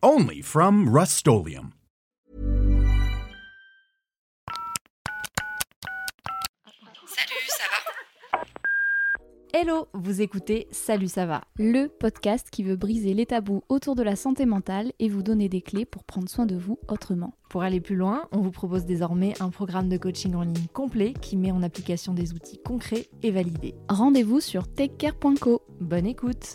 Only from Rust Salut, ça va Hello, vous écoutez Salut ça va, le podcast qui veut briser les tabous autour de la santé mentale et vous donner des clés pour prendre soin de vous autrement. Pour aller plus loin, on vous propose désormais un programme de coaching en ligne complet qui met en application des outils concrets et validés. Rendez-vous sur techcare.co. Bonne écoute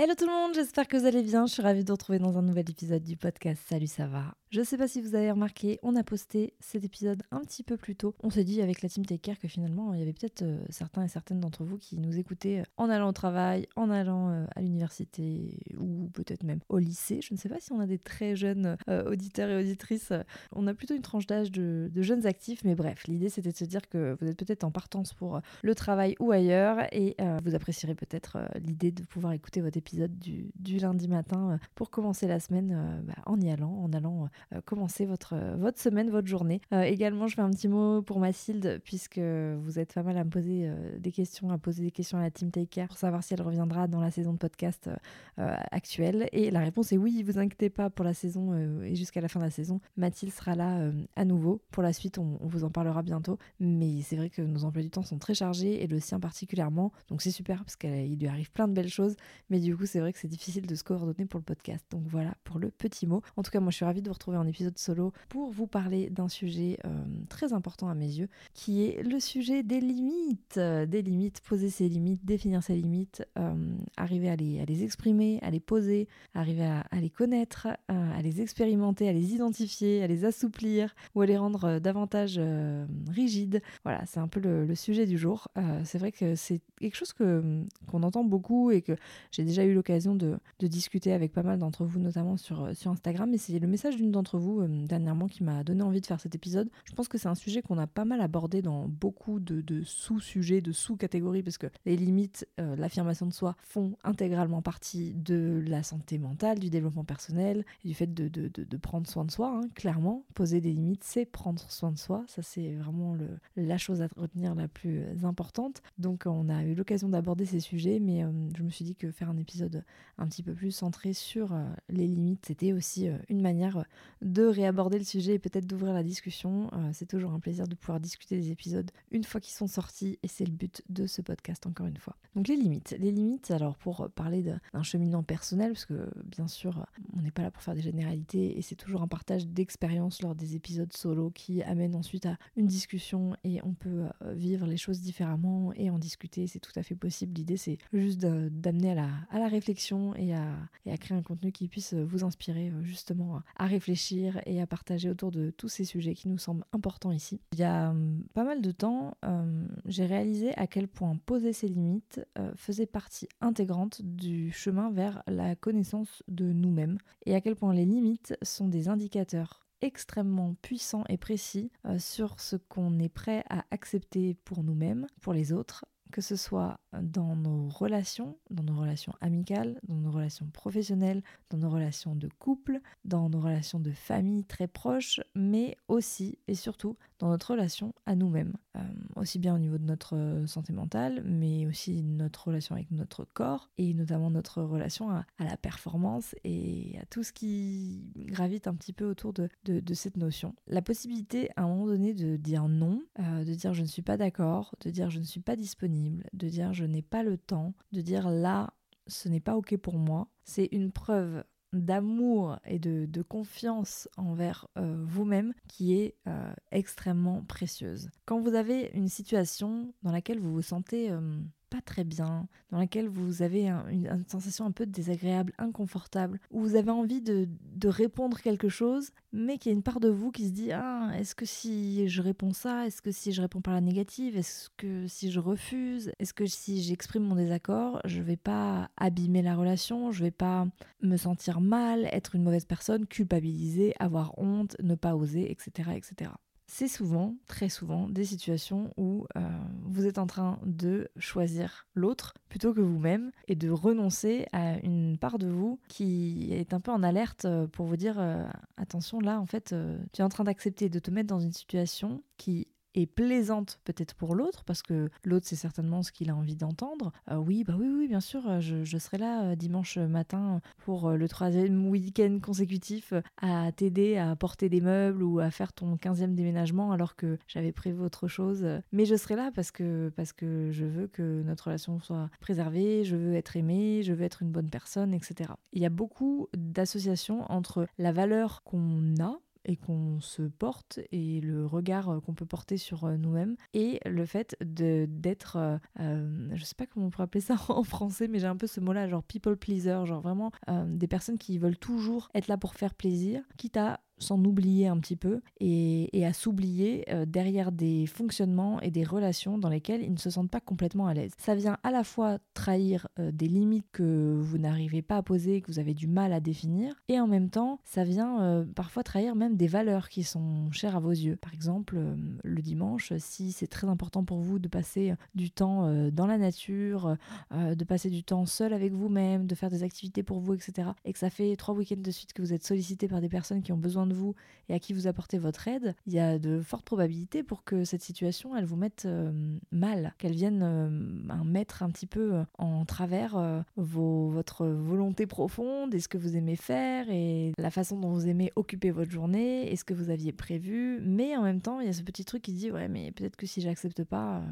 Hello tout le monde, j'espère que vous allez bien. Je suis ravie de vous retrouver dans un nouvel épisode du podcast Salut ça va? Je sais pas si vous avez remarqué, on a posté cet épisode un petit peu plus tôt. On s'est dit avec la team Take Care que finalement il y avait peut-être euh, certains et certaines d'entre vous qui nous écoutaient euh, en allant au travail, en allant euh, à l'université ou peut-être même au lycée. Je ne sais pas si on a des très jeunes auditeurs et auditrices. On a plutôt une tranche d'âge de, jeunes actifs, mais bref, l'idée c'était de se dire que vous êtes peut-être en partance pour le travail ou ailleurs et vous apprécierez peut-être l'idée de pouvoir écouter votre épisode du, lundi matin pour commencer la semaine bah, en y allant, en allant commencer votre, euh, votre semaine, votre journée. Euh, également, je fais un petit mot pour Mathilde, puisque vous êtes pas mal à me poser des questions, à poser des questions à la Team Take Care pour savoir si elle reviendra dans la saison de podcast actuelle. Et la réponse est oui, vous inquiétez pas pour la saison et jusqu'à la fin de la saison. Mathilde sera là à nouveau. Pour la suite, on, vous en parlera bientôt. Mais c'est vrai que nos emplois du temps sont très chargés et le sien particulièrement. Donc c'est super parce qu'il lui arrive plein de belles choses. Mais du coup, c'est vrai que c'est difficile de se coordonner pour le podcast. Donc voilà pour le petit mot. En tout cas, moi, je suis ravie de vous retrouver en épisode solo pour vous parler d'un sujet euh, très important à mes yeux, qui est le sujet des limites. Des limites, poser ses limites, définir ses limites, euh, arriver à les, à les exprimer, à les poser, arriver à, les connaître, euh, à les expérimenter, à les identifier, à les assouplir ou à les rendre davantage rigides. Voilà, c'est un peu le, sujet du jour. c'est vrai que c'est quelque chose que, qu'on entend beaucoup et que j'ai déjà eu l'occasion de, discuter avec pas mal d'entre vous, notamment sur, sur Instagram. Et c'est le message d'une vous euh, dernièrement qui m'a donné envie de faire cet épisode. Je pense que c'est un sujet qu'on a pas mal abordé dans beaucoup de, sous-sujets, de sous-catégories, parce que les limites, euh, l'affirmation de soi font intégralement partie de la santé mentale, du développement personnel et du fait de, prendre soin de soi. Hein, clairement, poser des limites, c'est prendre soin de soi. Ça, c'est vraiment la chose à retenir la plus importante. Donc, on a eu l'occasion d'aborder ces sujets, mais euh, je me suis dit que faire un épisode un petit peu plus centré sur les limites, c'était aussi une manière de réaborder le sujet et peut-être d'ouvrir la discussion. Euh, c'est toujours un plaisir de pouvoir discuter des épisodes une fois qu'ils sont sortis et c'est le but de ce podcast encore une fois. Donc les limites. Les limites, alors pour parler d'un cheminement personnel, parce que bien sûr on n'est pas là pour faire des généralités et c'est toujours un partage d'expérience lors des épisodes solo qui amène ensuite à une discussion et on peut euh, vivre les choses différemment et en discuter, c'est tout à fait possible. L'idée c'est juste d'amener à la, réflexion et à, et à créer un contenu qui puisse vous inspirer euh, justement à réfléchir et à partager autour de tous ces sujets qui nous semblent importants ici. Il y a hum, pas mal de temps, hum, j'ai réalisé à quel point poser ses limites euh, faisait partie intégrante du chemin vers la connaissance de nous-mêmes et à quel point les limites sont des indicateurs extrêmement puissants et précis euh, sur ce qu'on est prêt à accepter pour nous-mêmes, pour les autres, que ce soit dans nos relations, dans nos relations amicales, dans nos relations professionnelles, dans nos relations de couple, dans nos relations de famille très proches, mais aussi et surtout dans notre relation à nous-mêmes, euh, aussi bien au niveau de notre euh, santé mentale, mais aussi notre relation avec notre corps et notamment notre relation à, la performance et à tout ce qui gravite un petit peu autour de, cette notion. La possibilité à un moment donné de dire non, euh, de dire je ne suis pas d'accord, de dire je ne suis pas disponible, de dire je n'ai pas le temps, de dire là ce n'est pas ok pour moi, c'est une preuve d'amour et de, confiance envers euh, vous-même qui est euh, extrêmement précieuse. Quand vous avez une situation dans laquelle vous vous sentez euh, pas très bien, dans laquelle vous avez une, sensation un peu désagréable, inconfortable, où vous avez envie de, répondre quelque chose, mais qu'il y a une part de vous qui se dit Ah, est-ce que si je réponds ça, est-ce que si je réponds par la négative, est-ce que si je refuse, est-ce que si j'exprime mon désaccord, je vais pas abîmer la relation, je vais pas me sentir mal, être une mauvaise personne, culpabiliser, avoir honte, ne pas oser, etc. etc c'est souvent, très souvent, des situations où euh, vous êtes en train de choisir l'autre plutôt que vous-même et de renoncer à une part de vous qui est un peu en alerte euh, pour vous dire euh, attention là en fait tu es en train d'accepter de te mettre dans une situation qui est plaisante peut-être pour l'autre, parce que l'autre c'est certainement ce qu'il a envie d'entendre. Euh, oui, bah oui, oui, bien sûr, euh, je, serai là euh, dimanche matin pour le troisième week-end consécutif à t'aider à porter des meubles ou à faire ton quinzième déménagement alors que j'avais prévu autre chose. Mais je serai là parce que, parce que je veux que notre relation soit préservée, je veux être aimée, je veux être une bonne personne, etc. Il y a beaucoup d'associations entre la valeur qu'on a et qu'on se porte et le regard euh, qu'on peut porter sur euh, nous-mêmes et le fait de d'être euh, je sais pas comment on pourrait appeler ça en français mais j'ai un peu ce mot là genre people pleaser genre vraiment des personnes qui veulent toujours être là pour faire plaisir quitte à s'en oublier un petit peu et, à s'oublier euh, derrière des fonctionnements et des relations dans lesquelles ils ne se sentent pas complètement à l'aise. Ça vient à la fois trahir euh, des limites que vous n'arrivez pas à poser, que vous avez du mal à définir, et en même temps, ça vient euh, parfois trahir même des valeurs qui sont chères à vos yeux. Par exemple, le dimanche, si c'est très important pour vous de passer du temps dans la nature, de passer du temps seul avec vous-même, de faire des activités pour vous, etc., et que ça fait trois week-ends de suite que vous êtes sollicité par des personnes qui ont besoin de vous et à qui vous apportez votre aide, il y a de fortes probabilités pour que cette situation, elle vous mette euh, mal, qu'elle vienne euh, mettre un petit peu euh, en travers votre volonté profonde et ce que vous aimez faire et la façon dont vous aimez occuper votre journée et ce que vous aviez prévu. Mais en même temps, il y a ce petit truc qui dit ouais, mais peut-être que si j'accepte pas,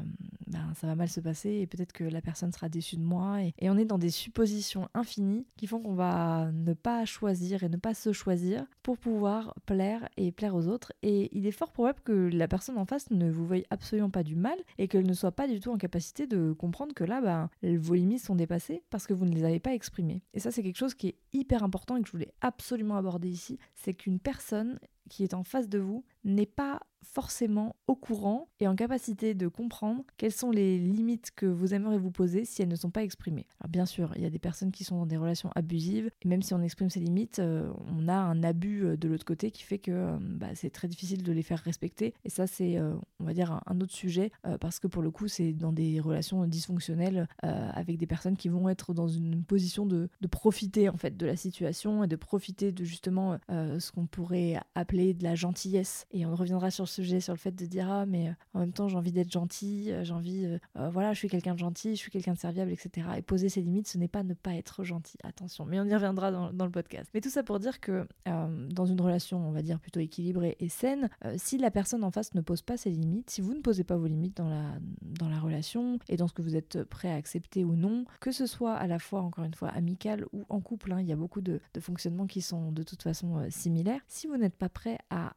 ben, ça va mal se passer et peut-être que la personne sera déçue de moi. Et, et on est dans des suppositions infinies qui font qu'on va ne pas choisir et ne pas se choisir pour pouvoir plaire et plaire aux autres. Et il est fort probable que la personne en face ne vous veuille absolument pas du mal et qu'elle ne soit pas du tout en capacité de comprendre que là, bah, vos limites sont dépassées parce que vous ne les avez pas exprimées. Et ça, c'est quelque chose qui est hyper important et que je voulais absolument aborder ici. C'est qu'une personne qui est en face de vous n'est pas forcément au courant et en capacité de comprendre quelles sont les limites que vous aimeriez vous poser si elles ne sont pas exprimées. Alors bien sûr, il y a des personnes qui sont dans des relations abusives et même si on exprime ces limites, euh, on a un abus euh, de l'autre côté qui fait que euh, bah, c'est très difficile de les faire respecter et ça c'est, on va dire, un, autre sujet parce que pour le coup c'est dans des relations dysfonctionnelles avec des personnes qui vont être dans une position de, de, profiter en fait de la situation et de profiter de justement ce qu'on pourrait appeler de la gentillesse et on reviendra sur ce sujet, sur le fait de dire ah mais euh, en même temps j'ai envie d'être gentil, euh, j'ai envie, euh, voilà, je suis quelqu'un de gentil, je suis quelqu'un de serviable, etc. Et poser ses limites, ce n'est pas ne pas être gentil, attention. Mais on y reviendra dans, le podcast. Mais tout ça pour dire que dans une relation, on va dire plutôt équilibrée et saine, si la personne en face ne pose pas ses limites, si vous ne posez pas vos limites dans la, dans la relation et dans ce que vous êtes prêt à accepter ou non, que ce soit à la fois, encore une fois, amical ou en couple, hein, il y a beaucoup de, de, fonctionnements qui sont de toute façon similaires. Si vous n'êtes pas prêt à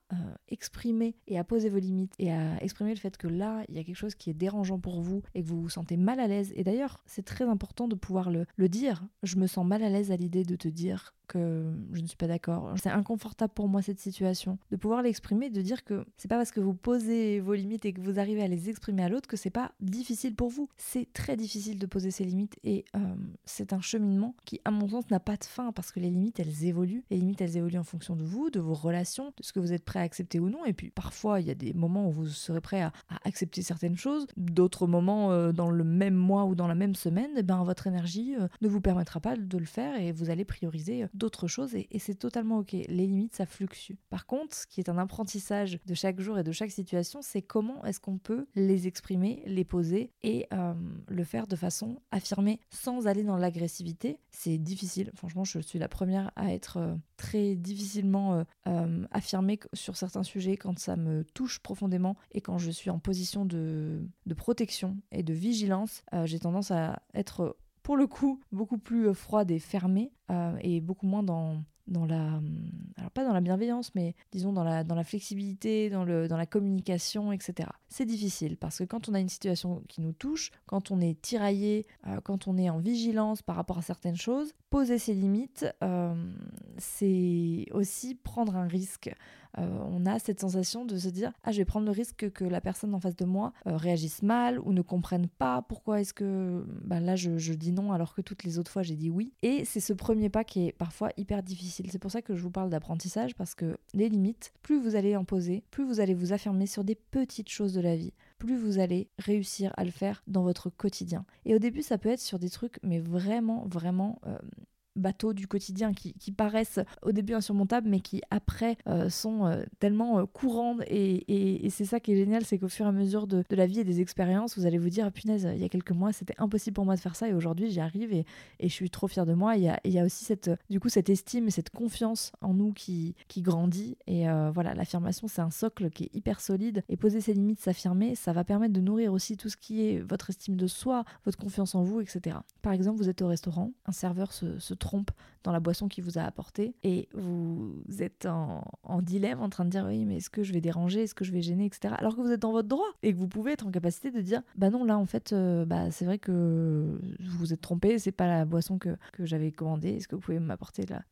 exprimer et à poser vos limites et à exprimer le fait que là, il y a quelque chose qui est dérangeant pour vous et que vous vous sentez mal à l'aise. Et d'ailleurs, c'est très important de pouvoir le, le dire. Je me sens mal à l'aise à l'idée de te dire que je ne suis pas d'accord. C'est inconfortable pour moi cette situation. De pouvoir l'exprimer, de dire que c'est pas parce que vous posez vos limites et que vous arrivez à les exprimer à l'autre que c'est pas difficile pour vous. C'est très difficile de poser ses limites et euh, c'est un cheminement qui, à mon sens, n'a pas de fin parce que les limites elles évoluent. Les limites elles évoluent en fonction de vous, de vos relations, de ce que vous êtes prêt à accepter ou non. Et puis parfois il y a des moments où vous serez prêt à, accepter certaines choses, d'autres moments euh, dans le même mois ou dans la même semaine, eh ben votre énergie euh, ne vous permettra pas de le faire et vous allez prioriser d'autres choses et, c'est totalement ok. Les limites, ça fluctue. Par contre, ce qui est un apprentissage de chaque jour et de chaque situation, c'est comment est-ce qu'on peut les exprimer, les poser et euh, le faire de façon affirmée sans aller dans l'agressivité. C'est difficile. Franchement, je suis la première à être euh, très difficilement euh, affirmée sur certains sujets quand ça me touche profondément et quand je suis en position de, de protection et de vigilance. J'ai tendance à être pour le coup beaucoup plus euh, froide et fermée euh, et beaucoup moins dans, dans la, alors pas dans la bienveillance, mais disons dans la, dans la flexibilité, dans, le, dans la communication, etc. C'est difficile parce que quand on a une situation qui nous touche, quand on est tiraillé, euh, quand on est en vigilance par rapport à certaines choses, poser ses limites, euh, c'est aussi prendre un risque. Euh, on a cette sensation de se dire ah je vais prendre le risque que la personne en face de moi euh, réagisse mal ou ne comprenne pas pourquoi est-ce que bah, là je, je, dis non alors que toutes les autres fois j'ai dit oui et c'est ce premier pas qui est parfois hyper difficile c'est pour ça que je vous parle d'apprentissage parce que les limites plus vous allez en poser plus vous allez vous affirmer sur des petites choses de la vie plus vous allez réussir à le faire dans votre quotidien. Et au début, ça peut être sur des trucs, mais vraiment, vraiment euh, bateaux du quotidien qui, paraissent au début insurmontables mais qui après euh, sont euh, tellement euh, courants. Et, c'est ça qui est génial c'est qu'au fur et à mesure de, la vie et des expériences vous allez vous dire ah, punaise il y a quelques mois c'était impossible pour moi de faire ça et aujourd'hui j'y arrive et, je suis trop fière de moi. Il y y a aussi cette du coup cette estime et cette confiance en nous qui, qui grandit. Et voilà l'affirmation c'est un socle qui est hyper solide. Et poser ses limites s'affirmer ça va permettre de nourrir aussi tout ce qui est votre estime de soi votre confiance en vous etc par exemple vous êtes au restaurant un serveur se, se trompe dans la boisson qu'il vous a apportée et vous êtes en, dilemme en train de dire oui mais est-ce que je vais déranger, est-ce que je vais gêner, etc. Alors que vous êtes dans votre droit et que vous pouvez être en capacité de dire bah non là en fait euh, bah c'est vrai que vous vous êtes trompé, c'est pas la boisson que, que j'avais commandée, est-ce que vous pouvez m'apporter la,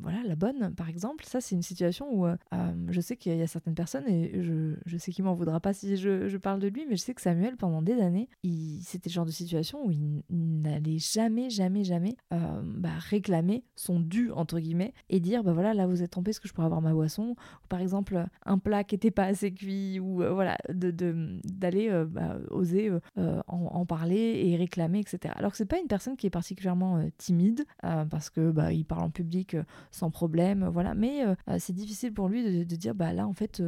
voilà, la bonne par exemple? Ça c'est une situation où euh, euh, je sais qu'il y a certaines personnes et je, je sais qu'il m'en voudra pas si je, je, parle de lui mais je sais que Samuel pendant des années c'était le genre de situation où il, n'allait jamais jamais jamais bah, réclamer son dû entre guillemets et dire bah voilà là vous êtes trompé est-ce que je pourrais avoir ma boisson. Ou par exemple un plat qui était pas assez cuit ou euh, voilà de d'aller euh, bah, oser euh, en, parler et réclamer etc alors que c'est pas une personne qui est particulièrement timide parce que bah il parle en public sans problème voilà. Mais c'est difficile pour lui de, dire bah là en fait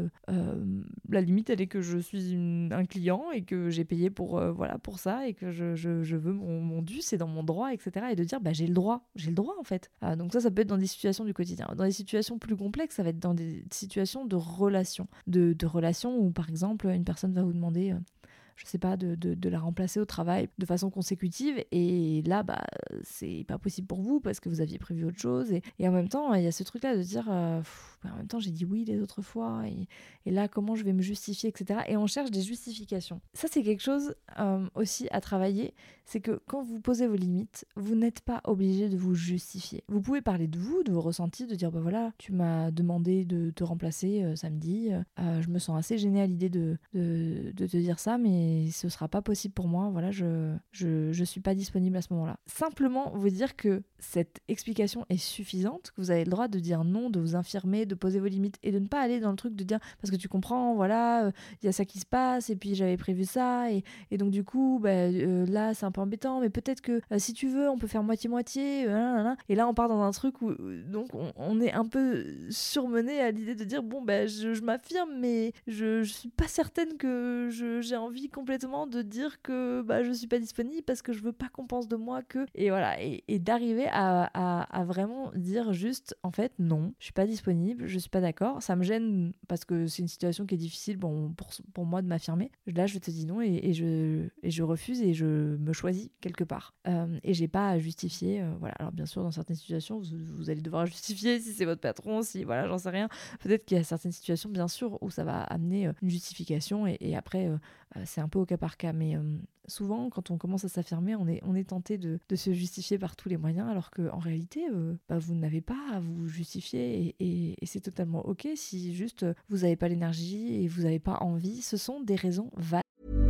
la limite elle est que je suis un client et que j'ai payé pour voilà pour ça et que je, je, je veux mon, mon dû c'est dans mon droit etc et de dire bah j'ai le droit j'ai le droit en fait. Ah, donc ça, ça peut être dans des situations du quotidien. Dans des situations plus complexes, ça va être dans des situations de relations. De, de relations où, par exemple, une personne va vous demander... Je sais pas, de, de, la remplacer au travail de façon consécutive. Et là, bah, c'est pas possible pour vous parce que vous aviez prévu autre chose. Et, et en même temps, il y a ce truc-là de dire, euh, bah, en même temps, j'ai dit oui les autres fois. Et, et, là, comment je vais me justifier, etc. Et on cherche des justifications. Ça, c'est quelque chose euh, aussi à travailler. C'est que quand vous posez vos limites, vous n'êtes pas obligé de vous justifier. Vous pouvez parler de vous, de vos ressentis, de dire, bah voilà, tu m'as demandé de te remplacer euh, samedi. je me sens assez gênée à l'idée de, de, de te dire ça, mais ce sera pas possible pour moi. Voilà, je, je, je suis pas disponible à ce moment-là. Simplement vous dire que cette explication est suffisante, que vous avez le droit de dire non, de vous infirmer, de poser vos limites et de ne pas aller dans le truc de dire parce que tu comprends, voilà, euh, il y a ça qui se passe et puis j'avais prévu ça et, et, donc du coup, bah, euh, là c'est un peu embêtant, mais peut-être que euh, si tu veux, on peut faire moitié-moitié. et là on part dans un truc où donc on, est un peu surmené à l'idée de dire bon, bah, je, m'affirme, mais je, je suis pas certaine que j'ai envie complètement de dire que bah, je suis pas disponible parce que je veux pas qu'on pense de moi que. Et voilà, et, d'arriver à, vraiment dire juste, en fait, non, je suis pas disponible, je suis pas d'accord, ça me gêne parce que c'est une situation qui est difficile bon, pour, pour moi de m'affirmer. Là, je te dis non et, je, et je refuse et je me choisis quelque part. Euh, et j'ai pas à justifier. Euh, voilà, alors bien sûr, dans certaines situations, vous, allez devoir justifier si c'est votre patron, si voilà, j'en sais rien. Peut-être qu'il y a certaines situations, bien sûr, où ça va amener euh, une justification et, et après, euh, c'est un peu au cas par cas, mais souvent, quand on commence à s'affirmer, on est, tenté de, se justifier par tous les moyens, alors qu'en réalité, bah, vous n'avez pas à vous justifier et, c'est totalement ok si juste vous n'avez pas l'énergie et vous n'avez pas envie. Ce sont des raisons valides.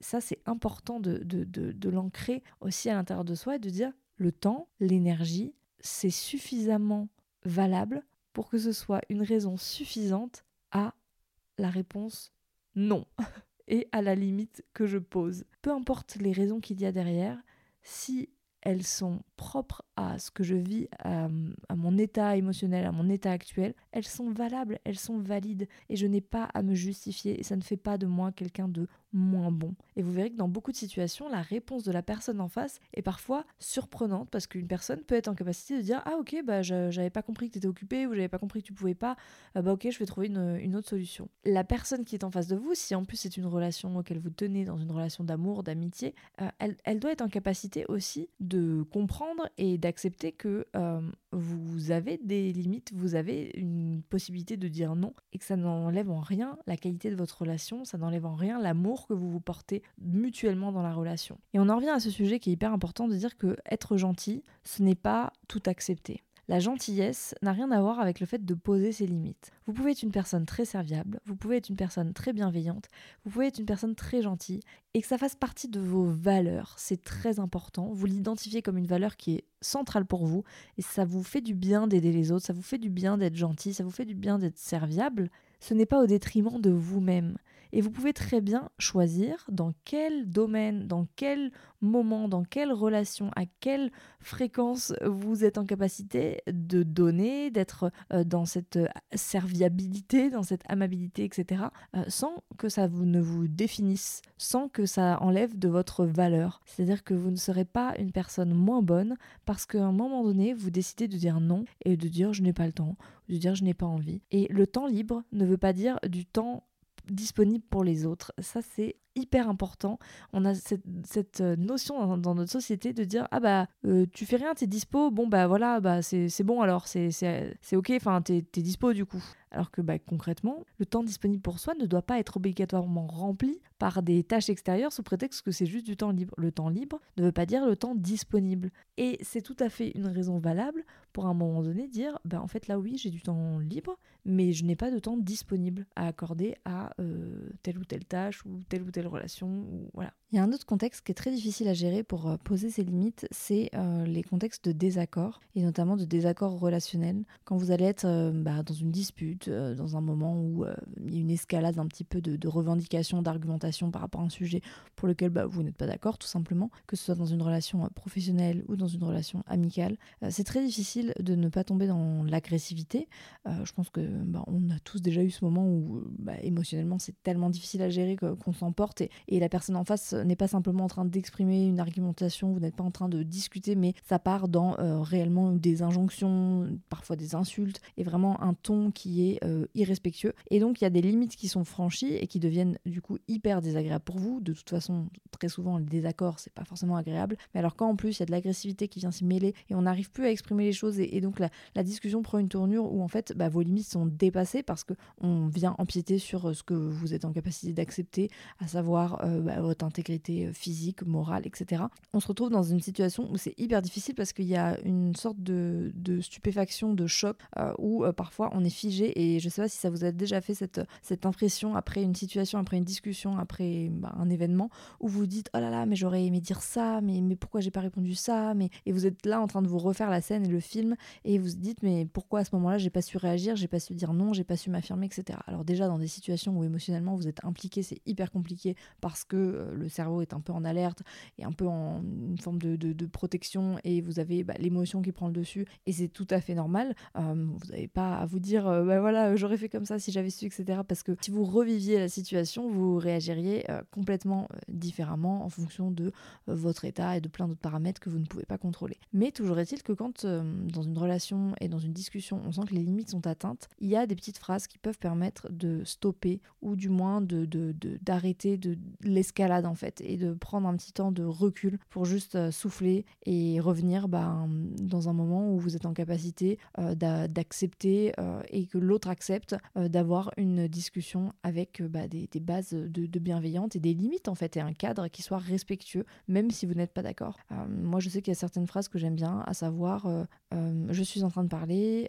Ça c'est important de, de, de, l'ancrer aussi à l'intérieur de soi et de dire le temps, l'énergie, c'est suffisamment valable pour que ce soit une raison suffisante à la réponse non et à la limite que je pose. Peu importe les raisons qu'il y a derrière, si elles sont propres à ce que je vis, à, mon état émotionnel, à mon état actuel, elles sont valables, elles sont valides et je n'ai pas à me justifier et ça ne fait pas de moi quelqu'un de moins bon. Et vous verrez que dans beaucoup de situations, la réponse de la personne en face est parfois surprenante parce qu'une personne peut être en capacité de dire Ah, ok, bah j'avais pas compris que tu étais occupé ou j'avais pas compris que tu pouvais pas, ah, bah ok, je vais trouver une, autre solution. La personne qui est en face de vous, si en plus c'est une relation auquel vous tenez, dans une relation d'amour, d'amitié, euh, elle, doit être en capacité aussi de comprendre et d'accepter que euh, vous avez des limites, vous avez une possibilité de dire non et que ça n'enlève en rien la qualité de votre relation, ça n'enlève en rien l'amour que vous vous portez mutuellement dans la relation. Et on en revient à ce sujet qui est hyper important de dire que être gentil, ce n'est pas tout accepter. La gentillesse n'a rien à voir avec le fait de poser ses limites. Vous pouvez être une personne très serviable, vous pouvez être une personne très bienveillante, vous pouvez être une personne très gentille, et que ça fasse partie de vos valeurs. C'est très important. Vous l'identifiez comme une valeur qui est centrale pour vous, et ça vous fait du bien d'aider les autres, ça vous fait du bien d'être gentil, ça vous fait du bien d'être serviable. Ce n'est pas au détriment de vous-même. Et vous pouvez très bien choisir dans quel domaine, dans quel moment, dans quelle relation, à quelle fréquence vous êtes en capacité de donner, d'être euh, dans cette euh, serviabilité, dans cette amabilité, etc., euh, sans que ça vous, ne vous définisse, sans que ça enlève de votre valeur. C'est-à-dire que vous ne serez pas une personne moins bonne parce qu'à un moment donné, vous décidez de dire non et de dire je n'ai pas le temps, de dire je n'ai pas envie. Et le temps libre ne veut pas dire du temps disponible pour les autres. Ça, c'est hyper important. On a cette, euh, notion dans, notre société de dire ah bah euh, tu fais rien, t'es dispo, bon bah voilà, bah c'est bon alors, c'est ok, enfin t'es es dispo du coup. Alors que bah, concrètement, le temps disponible pour soi ne doit pas être obligatoirement rempli par des tâches extérieures sous prétexte que c'est juste du temps libre. Le temps libre ne veut pas dire le temps disponible. Et c'est tout à fait une raison valable pour à un moment donné dire bah en fait là oui j'ai du temps libre, mais je n'ai pas de temps disponible à accorder à euh, telle ou telle tâche ou telle ou telle relation. Ou, voilà. Il y a un autre contexte qui est très difficile à gérer pour euh, poser ses limites, c'est euh, les contextes de désaccord, et notamment de désaccord relationnel. Quand vous allez être euh, bah, dans une dispute, dans un moment où il y a une escalade un petit peu de, revendication, d'argumentation par rapport à un sujet pour lequel bah, vous n'êtes pas d'accord, tout simplement, que ce soit dans une relation professionnelle ou dans une relation amicale, c'est très difficile de ne pas tomber dans l'agressivité. je pense que bah, on a tous déjà eu ce moment où émotionnellement c'est tellement difficile à gérer qu'on s'emporte et la personne en face n'est pas simplement en train d'exprimer une argumentation, vous n'êtes pas en train de discuter, mais ça part dans euh, réellement des injonctions, parfois des insultes, et vraiment un ton qui est euh, irrespectueux. Et donc il y a des limites qui sont franchies et qui deviennent du coup hyper désagréables pour vous. De toute façon, très souvent, les désaccords, c'est pas forcément agréable. Mais alors quand en plus il y a de l'agressivité qui vient s'y mêler et on n'arrive plus à exprimer les choses, et, donc la, discussion prend une tournure où en fait bah, vos limites sont dépassées parce qu'on vient empiéter sur euh, ce que vous êtes en capacité d'accepter, à savoir bah, votre intégrité euh, physique, morale, etc. On se retrouve dans une situation où c'est hyper difficile parce qu'il y a une sorte de, stupéfaction, de choc, euh, où euh, parfois on est figé. Et je sais pas si ça vous a déjà fait cette, cette impression après une situation, après une discussion, après bah, un événement, où vous dites oh là là, mais j'aurais aimé dire ça, mais, mais pourquoi j'ai pas répondu ça mais... Et vous êtes là en train de vous refaire la scène et le film, et vous vous dites mais pourquoi à ce moment-là j'ai pas su réagir, j'ai pas su dire non, j'ai pas su m'affirmer, etc. Alors déjà dans des situations où émotionnellement vous êtes impliqué, c'est hyper compliqué parce que le cerveau est un peu en alerte et un peu en une forme de, protection et vous avez bah, l'émotion qui prend le dessus et c'est tout à fait normal. Vous n'avez pas à vous dire euh, voilà j'aurais fait comme ça si j'avais su etc. Parce que si vous reviviez la situation vous réagiriez complètement différemment en fonction de votre état et de plein d'autres paramètres que vous ne pouvez pas contrôler. Mais toujours est-il que quand dans une relation et dans une discussion on sent que les limites sont atteintes, il y a des petites phrases qui peuvent permettre de stopper ou du moins d'arrêter de, de l'escalade en fait et de prendre un petit temps de recul pour juste euh, souffler et revenir bah, dans un moment où vous êtes en capacité euh, d'accepter euh, et que l'autre accepte d'avoir une discussion avec bah, des, bases de, de bienveillante et des limites en fait et un cadre qui soit respectueux même si vous n'êtes pas d'accord. moi je sais qu'il y a certaines phrases que j'aime bien à savoir je suis en train de parler,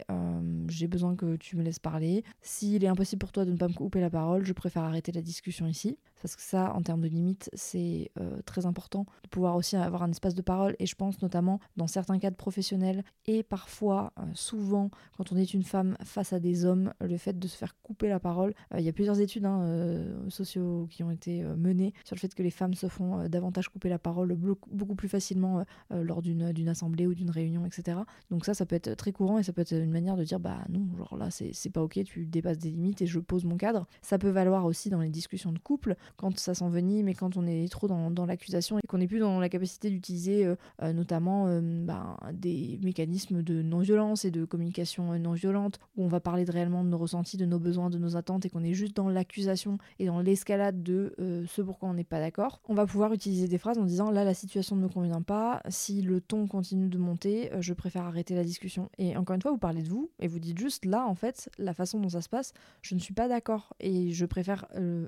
j'ai besoin que tu me laisses parler. S'il est impossible pour toi de ne pas me couper la parole, je préfère arrêter la discussion ici. Parce que ça, en termes de limites, c'est euh, très important de pouvoir aussi avoir un espace de parole. Et je pense notamment dans certains cadres professionnels et parfois, euh, souvent, quand on est une femme face à des hommes, le fait de se faire couper la parole. Il y a plusieurs études hein, sociaux qui ont été menées sur le fait que les femmes se font davantage couper la parole beaucoup plus facilement lors d'une assemblée ou d'une réunion, etc. Donc ça, ça peut être très courant et ça peut être une manière de dire bah non, genre là, c'est pas ok, tu dépasses des limites et je pose mon cadre. Ça peut valoir aussi dans les discussions de couple, quand ça s'envenime et quand on est trop dans, l'accusation et qu'on n'est plus dans la capacité d'utiliser euh, euh, notamment euh, bah, des mécanismes de non-violence et de communication non violente, où on va parler de réellement de nos ressentis, de nos besoins, de nos attentes et qu'on est juste dans l'accusation et dans l'escalade de ce pourquoi on n'est pas d'accord. On va pouvoir utiliser des phrases en disant là la situation ne me convient pas, si le ton continue de monter, je préfère arrêter la discussion. Et encore une fois, vous parlez de vous et vous dites juste là en fait la façon dont ça se passe, je ne suis pas d'accord et je préfère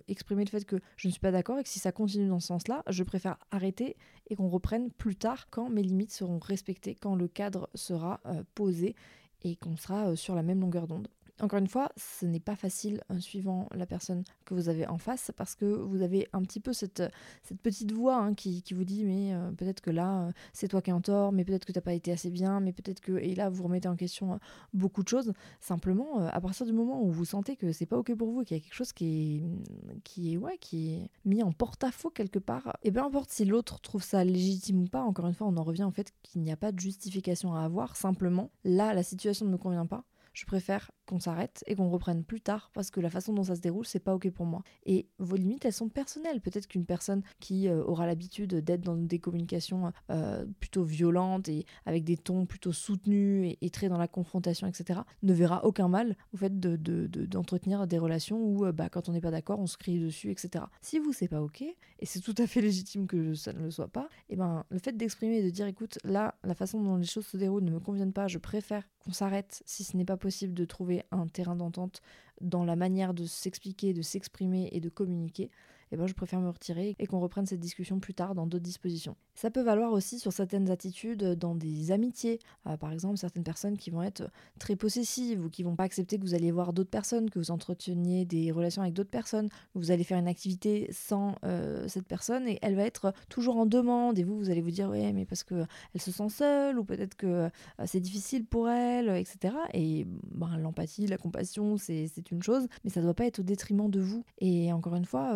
exprimer le fait que je ne suis pas d'accord et que si ça continue dans ce sens-là, je préfère arrêter et qu'on reprenne plus tard quand mes limites seront respectées, quand le cadre sera euh, posé et qu'on sera euh, sur la même longueur d'onde. Encore une fois, ce n'est pas facile en suivant la personne que vous avez en face parce que vous avez un petit peu cette, cette petite voix hein, qui, vous dit mais euh, peut-être que là euh, c'est toi qui es en tort, mais peut-être que tu n'as pas été assez bien, mais peut-être que et là vous remettez en question euh, beaucoup de choses. Simplement, à partir du moment où vous sentez que c'est pas ok pour vous, qu'il y a quelque chose qui est qui est ouais qui est mis en porte-à-faux quelque part, et peu importe si l'autre trouve ça légitime ou pas. Encore une fois, on en revient au fait qu'il n'y a pas de justification à avoir. Simplement, là la situation ne me convient pas je préfère qu'on s'arrête et qu'on reprenne plus tard parce que la façon dont ça se déroule, c'est pas ok pour moi. Et vos limites, elles sont personnelles. Peut-être qu'une personne qui euh, aura l'habitude d'être dans des communications euh, plutôt violentes et avec des tons plutôt soutenus et, très dans la confrontation, etc., ne verra aucun mal au fait d'entretenir de, des relations où euh, bah, quand on n'est pas d'accord, on se crie dessus, etc. Si vous, c'est pas ok, et c'est tout à fait légitime que ça ne le soit pas, et ben le fait d'exprimer et de dire écoute, là, la façon dont les choses se déroulent ne me conviennent pas, je préfère qu'on s'arrête si ce n'est pas possible de trouver un terrain d'entente dans la manière de s'expliquer, de s'exprimer et de communiquer, eh ben, je préfère me retirer et qu'on reprenne cette discussion plus tard dans d'autres dispositions. Ça peut valoir aussi sur certaines attitudes dans des amitiés. Euh, par exemple, certaines personnes qui vont être très possessives ou qui vont pas accepter que vous alliez voir d'autres personnes, que vous entreteniez des relations avec d'autres personnes, vous allez faire une activité sans euh, cette personne et elle va être toujours en demande et vous, vous allez vous dire ouais mais parce que elle se sent seule ou peut-être que euh, c'est difficile pour elle, etc. Et ben, l'empathie, la compassion, c'est une chose, mais ça doit pas être au détriment de vous. Et encore une fois,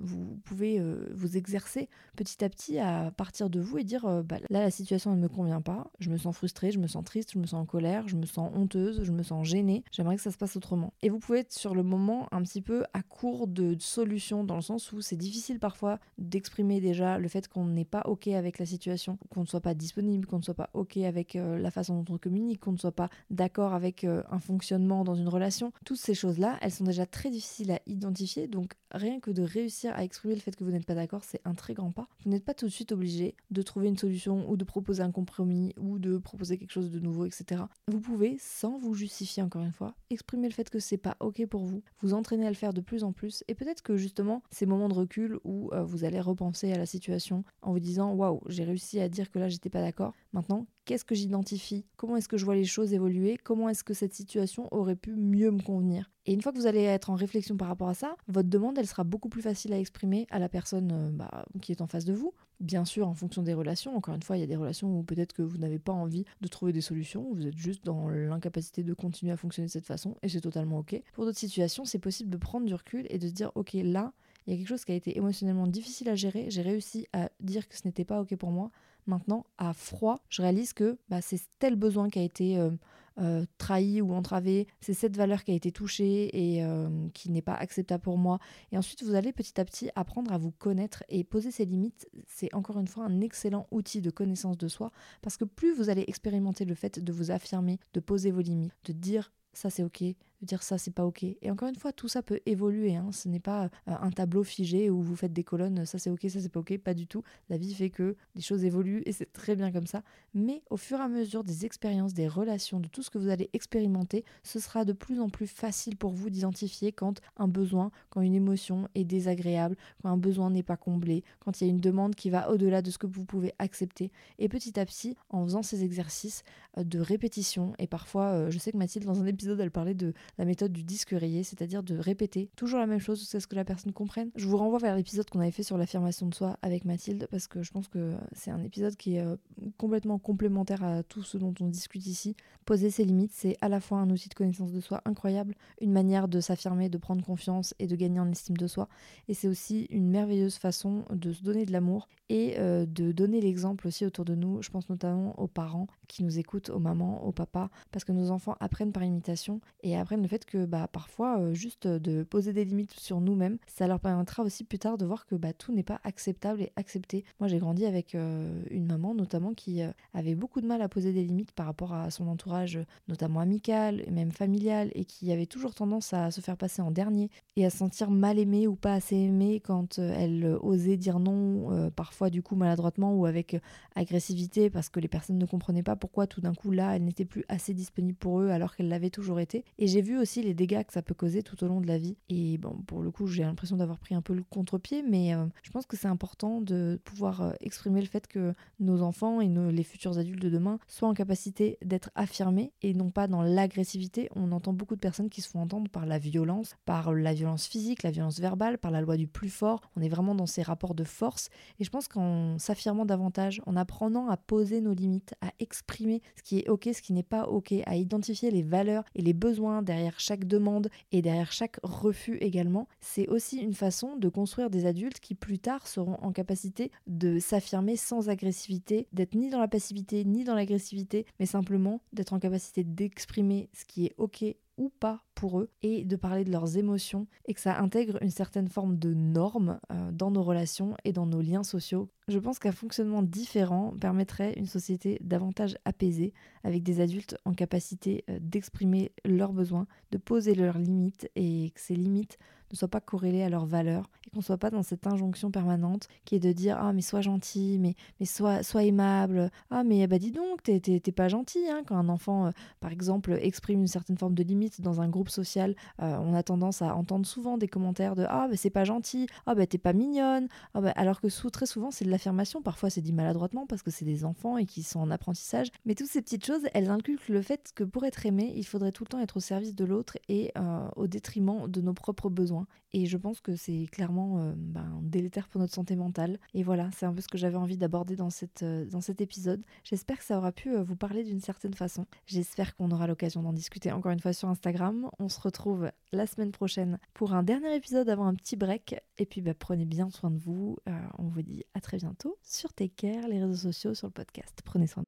vous pouvez vous exercer petit à petit à partir de vous et dire euh, bah, là la situation ne me convient pas, je me sens frustrée, je me sens triste, je me sens en colère, je me sens honteuse, je me sens gênée, j'aimerais que ça se passe autrement. Et vous pouvez être sur le moment un petit peu à court de solutions dans le sens où c'est difficile parfois d'exprimer déjà le fait qu'on n'est pas ok avec la situation, qu'on ne soit pas disponible, qu'on ne soit pas ok avec euh, la façon dont on communique, qu'on ne soit pas d'accord avec euh, un fonctionnement dans une relation. Toutes ces choses-là, elles sont déjà très difficiles à identifier, donc rien que de réussir à exprimer le fait que vous n'êtes pas d'accord, c'est un très grand pas. Vous n'êtes pas tout de suite obligé de trouver une solution ou de proposer un compromis ou de proposer quelque chose de nouveau, etc. Vous pouvez, sans vous justifier encore une fois, exprimer le fait que c'est pas ok pour vous, vous entraîner à le faire de plus en plus et peut-être que justement ces moments de recul où euh, vous allez repenser à la situation en vous disant waouh, j'ai réussi à dire que là j'étais pas d'accord. Maintenant, qu'est-ce que j'identifie? Comment est-ce que je vois les choses évoluer? Comment est-ce que cette situation aurait pu mieux me convenir? Et une fois que vous allez être en réflexion par rapport à ça, votre demande, elle sera beaucoup plus facile à exprimer à la personne euh, bah, qui est en face de vous. Bien sûr, en fonction des relations. Encore une fois, il y a des relations où peut-être que vous n'avez pas envie de trouver des solutions, vous êtes juste dans l'incapacité de continuer à fonctionner de cette façon, et c'est totalement ok. Pour d'autres situations, c'est possible de prendre du recul et de se dire, ok, là, il y a quelque chose qui a été émotionnellement difficile à gérer, j'ai réussi à dire que ce n'était pas ok pour moi. Maintenant, à froid, je réalise que bah, c'est tel besoin qui a été euh, euh, trahi ou entravé, c'est cette valeur qui a été touchée et euh, qui n'est pas acceptable pour moi. Et ensuite, vous allez petit à petit apprendre à vous connaître et poser ses limites. C'est encore une fois un excellent outil de connaissance de soi parce que plus vous allez expérimenter le fait de vous affirmer, de poser vos limites, de dire ça c'est ok, de dire ça c'est pas ok. Et encore une fois, tout ça peut évoluer. Hein. Ce n'est pas euh, un tableau figé où vous faites des colonnes, ça c'est ok, ça c'est pas ok, pas du tout. La vie fait que les choses évoluent et c'est très bien comme ça. Mais au fur et à mesure des expériences, des relations, de tout ce que vous allez expérimenter, ce sera de plus en plus facile pour vous d'identifier quand un besoin, quand une émotion est désagréable, quand un besoin n'est pas comblé, quand il y a une demande qui va au-delà de ce que vous pouvez accepter. Et petit à petit, en faisant ces exercices euh, de répétition, et parfois, euh, je sais que Mathilde, dans un épisode épisode, elle parlait de la méthode du disque rayé, c'est-à-dire de répéter toujours la même chose jusqu'à ce que la personne comprenne. Je vous renvoie vers l'épisode qu'on avait fait sur l'affirmation de soi avec Mathilde parce que je pense que c'est un épisode qui est euh, complètement complémentaire à tout ce dont on discute ici. Poser ses limites, c'est à la fois un outil de connaissance de soi incroyable, une manière de s'affirmer, de prendre confiance et de gagner en estime de soi. Et c'est aussi une merveilleuse façon de se donner de l'amour et euh, de donner l'exemple aussi autour de nous. Je pense notamment aux parents qui nous écoutent, aux mamans, aux papas, parce que nos enfants apprennent par imitation et apprennent le fait que bah, parfois, euh, juste de poser des limites sur nous-mêmes, ça leur permettra aussi plus tard de voir que bah, tout n'est pas acceptable et accepté. Moi, j'ai grandi avec euh, une maman notamment qui avait beaucoup de mal à poser des limites par rapport à son entourage, notamment amical et même familial, et qui avait toujours tendance à se faire passer en dernier et à se sentir mal aimée ou pas assez aimée quand elle osait dire non, parfois du coup maladroitement ou avec agressivité parce que les personnes ne comprenaient pas pourquoi tout d'un coup là elle n'était plus assez disponible pour eux alors qu'elle l'avait toujours été. Et j'ai vu aussi les dégâts que ça peut causer tout au long de la vie. Et bon, pour le coup, j'ai l'impression d'avoir pris un peu le contre-pied, mais euh, je pense que c'est important de pouvoir euh, exprimer le fait que nos enfants et nos, les futurs adultes de demain soient en capacité d'être affirmés et non pas dans l'agressivité. On entend beaucoup de personnes qui se font entendre par la violence, par la violence physique, la violence verbale, par la loi du plus fort. On est vraiment dans ces rapports de force. Et je pense qu'en s'affirmant davantage, en apprenant à poser nos limites, à exprimer ce qui est ok, ce qui n'est pas ok, à identifier les valeurs et les besoins derrière chaque demande et derrière chaque refus également, c'est aussi une façon de construire des adultes qui plus tard seront en capacité de s'affirmer sans agressivité, d'être ni dans la passivité ni dans l'agressivité, mais simplement d'être en capacité d'exprimer ce qui est ok ou pas pour eux et de parler de leurs émotions et que ça intègre une certaine forme de norme euh, dans nos relations et dans nos liens sociaux. Je pense qu'un fonctionnement différent permettrait une société davantage apaisée avec des adultes en capacité euh, d'exprimer leurs besoins, de poser leurs limites et que ces limites ne soient pas corrélées à leurs valeurs et qu'on ne soit pas dans cette injonction permanente qui est de dire ah mais sois gentil, mais, mais sois, sois aimable, ah mais bah dis donc t'es, pas gentil hein. quand un enfant euh, par exemple exprime une certaine forme de limite dans un groupe social, euh, on a tendance à entendre souvent des commentaires de ah bah c'est pas gentil, ah bah t'es pas mignonne, ah, bah, alors que très souvent c'est de l'affirmation, parfois c'est dit maladroitement parce que c'est des enfants et qui sont en apprentissage, mais toutes ces petites choses elles inculquent le fait que pour être aimé il faudrait tout le temps être au service de l'autre et euh, au détriment de nos propres besoins. Et je pense que c'est clairement euh, ben, délétère pour notre santé mentale. Et voilà, c'est un peu ce que j'avais envie d'aborder dans, euh, cet épisode. J'espère que ça aura pu euh, vous parler d'une certaine façon. J'espère qu'on aura l'occasion d'en discuter encore une fois sur Instagram. On se retrouve la semaine prochaine pour un dernier épisode avant un petit break. Et puis bah, prenez bien soin de vous. on vous dit à très bientôt sur Take Care, les réseaux sociaux, sur le podcast. Prenez soin de vous.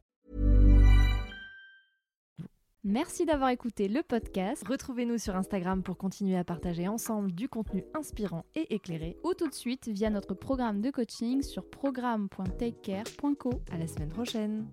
Merci d'avoir écouté le podcast. Retrouvez-nous sur Instagram pour continuer à partager ensemble du contenu inspirant et éclairé. Ou tout de suite via notre programme de coaching sur programme.takecare.co. À la semaine prochaine.